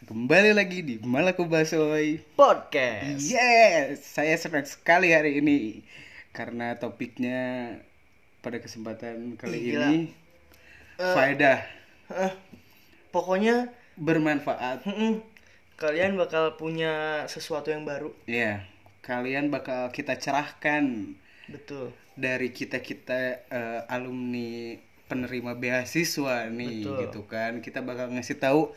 Kembali lagi di Malaku Basoy podcast. Yes, saya senang sekali hari ini Karena topiknya pada kesempatan kali Ih, gila. ini Eh. Faedah, Eh, pokoknya bermanfaat kalian bakal punya sesuatu yang baru. Ya, kalian bakal kita cerahkan Betul. Dari kita-kita eh, alumni penerima beasiswa nih Betul. gitu kan Kita bakal ngasih tahu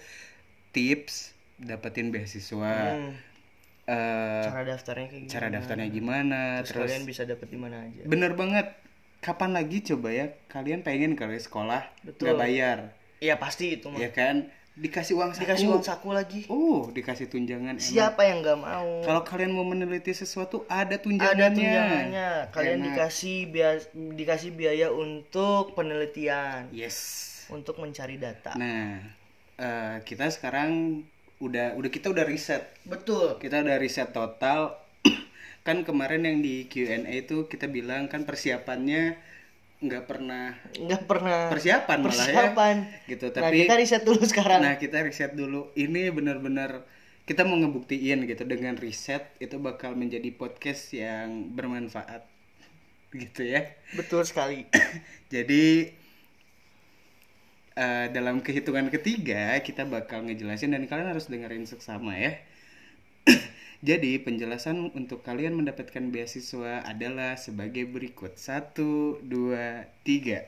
tips dapetin beasiswa Hmm, eh, cara daftarnya kayak gimana? cara daftarnya gimana Terus, terus kalian bisa dapet di mana aja. bener banget kapan lagi coba ya kalian pengen kali sekolah Betul. nggak bayar Iya pasti itu mah. ya kan dikasih uang saku Dikasih uang saku lagi. oh dikasih tunjangan. Siapa yang nggak mau? kalau kalian mau meneliti sesuatu ada Ada tunjangannya tunjangannya. Kalian Enak. dikasih biaya dikasih biaya untuk penelitian, yes untuk mencari data. nah eh, kita sekarang udah udah kita udah riset Betul. kita udah riset total kan kemarin yang di Q&A itu kita bilang kan persiapannya nggak pernah Nggak pernah persiapan, malah persiapan. ya gitu Nah, tapi kita riset dulu sekarang. nah kita riset dulu ini benar-benar kita mau ngebuktiin gitu dengan riset itu bakal menjadi podcast yang bermanfaat gitu ya Betul sekali. jadi eh, dalam kehitungan ketiga kita bakal ngejelasin dan kalian harus dengerin seksama ya. Jadi penjelasan untuk kalian mendapatkan beasiswa adalah sebagai berikut. Satu dua tiga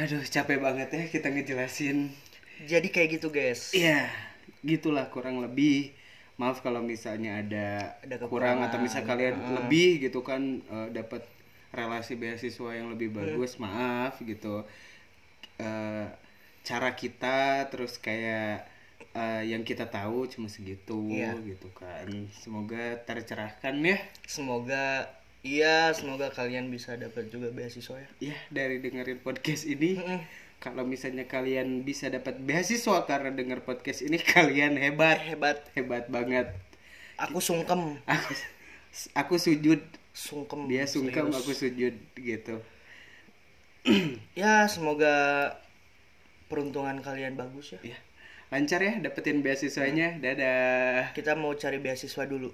Aduh, capek banget ya kita ngejelasin. Jadi kayak gitu guys. Iya, gitulah kurang lebih. Maaf kalau misalnya ada, Ada kurang atau misal kalian lebih gitu kan eh, dapat relasi beasiswa yang lebih bagus, maaf gitu. Eh, cara kita terus kayak eh, yang kita tahu cuma segitu Iya. gitu kan. Semoga tercerahkan ya. Semoga iya, semoga kalian bisa dapat juga beasiswa ya. Ya, dari dengerin podcast ini kalau misalnya kalian bisa dapat beasiswa karena denger podcast ini kalian hebat Hebat. hebat banget Aku sungkem, aku aku sujud sungkem. dia sungkem serius. aku sujud gitu Ya, semoga peruntungan kalian bagus ya. ya lancar ya dapetin beasiswanya dadah Kita mau cari beasiswa dulu.